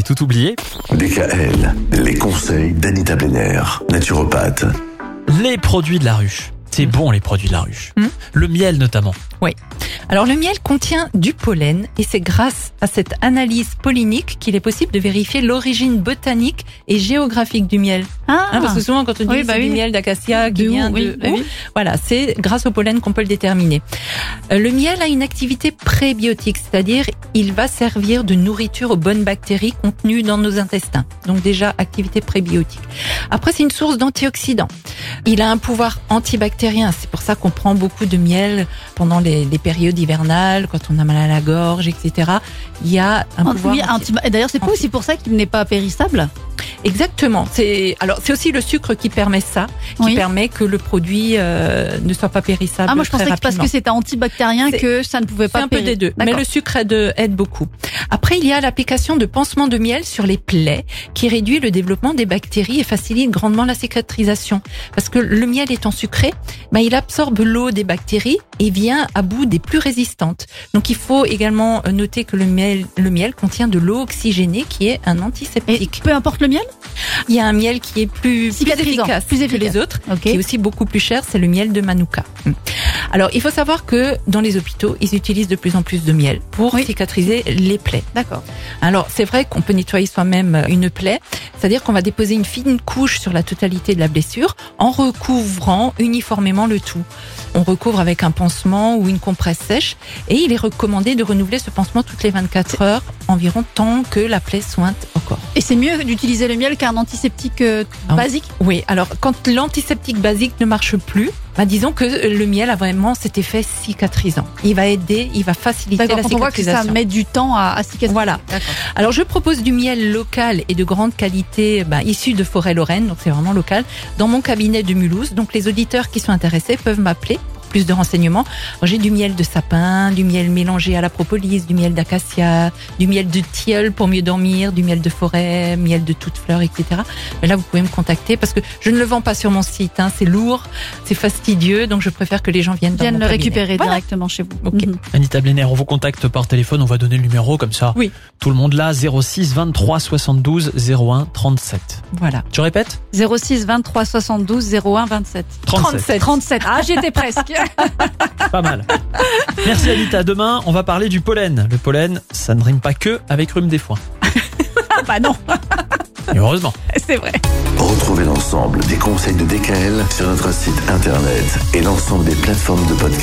j'ai tout oublié. DKL, les conseils d'Anita Benner, naturopathe. Les produits de la ruche. C'est bon les produits de la ruche. Mm. Le miel notamment. Alors le miel contient du pollen et c'est grâce à cette analyse pollinique qu'il est possible de vérifier l'origine botanique et géographique du miel. Ah, Hein, parce que souvent quand on dit Oui, bah oui. du miel d'acacia qui vient oui, de bah où, voilà, c'est grâce au pollen qu'on peut le déterminer. Euh, Le miel a une activité prébiotique, c'est-à-dire il va servir de nourriture aux bonnes bactéries contenues dans nos intestins. Donc déjà activité prébiotique. Après c'est une source d'antioxydants. Il a un pouvoir antibactérien, c'est pour ça qu'on prend beaucoup de miel pendant les, les périodes hivernales, quand on a mal à la gorge, etc. Il y a un pouvoir oui, D'ailleurs, c'est aussi pour ça qu'il n'est pas périssable? Exactement. C'est alors c'est aussi le sucre qui permet ça, qui Oui. permet que le produit euh, ne soit pas périssable. Ah, moi, je pensais que parce que c'était antibactérien C'est- que ça ne pouvait C'est pas un peu des deux, mais le sucre aide, aide beaucoup. Après, il y a l'application de pansements de miel sur les plaies qui réduit le développement des bactéries et facilite grandement la cicatrisation. Parce que le miel étant sucré, ben, il absorbe l'eau des bactéries et vient à bout des plus résistantes. Donc il faut également noter que le miel, le miel contient de l'eau oxygénée qui est un Et antiseptique. peu importe le miel Il y a un miel qui est plus, plus efficace, plus que les autres qui est aussi beaucoup plus cher, c'est le miel de Manuka. Mm. Alors, il faut savoir que dans les hôpitaux, ils utilisent de plus en plus de miel pour Oui. cicatriser les plaies. D'accord. Alors, c'est vrai qu'on peut nettoyer soi-même une plaie, c'est-à-dire qu'on va déposer une fine couche sur la totalité de la blessure en recouvrant uniformément le tout. On recouvre avec un pansement ou une compresse sèche et il est recommandé de renouveler ce pansement toutes les 24 heures environ tant que la plaie sointe Et c'est mieux d'utiliser le miel qu'un antiseptique euh, Ah, basique Oui, alors quand l'antiseptique basique ne marche plus, bah, disons que le miel a vraiment cet effet cicatrisant. Il va aider, il va faciliter la quand on voit que ça cicatrisation. met du temps à, à cicatriser. Voilà. Alors je propose du miel local et de grande qualité, bah, issu de forêt lorraine, donc c'est vraiment local, dans mon cabinet de Mulhouse. Donc les auditeurs qui sont intéressés peuvent m'appeler plus de renseignements. J'ai du miel de sapin, du miel mélangé à la propolis, du miel d'acacia, du miel de tilleul pour mieux dormir, du miel de forêt, miel de toutes fleurs, etc. Mais là vous pouvez me contacter parce que je ne le vends pas sur mon site. Hein, c'est lourd, c'est fastidieux, donc je préfère que les gens viennent dans Viennent mon le cabinet. récupérer Voilà. directement chez vous. Ok. Mhm. Anita Blenner, on vous contacte par téléphone, on va donner le numéro comme ça. Oui. Tout le monde là, 06 23 72 01 37. Voilà. Tu répètes? 06 23 72 01 27. 37. 37. Ah, j'étais presque. Pas mal. Merci Anita. Demain, on va parler du pollen. Le pollen, ça ne rime pas que avec rhume des foins. ah bah non, Et heureusement. c'est vrai. Retrouvez l'ensemble des conseils de DKL sur notre site internet et l'ensemble des plateformes de podcast.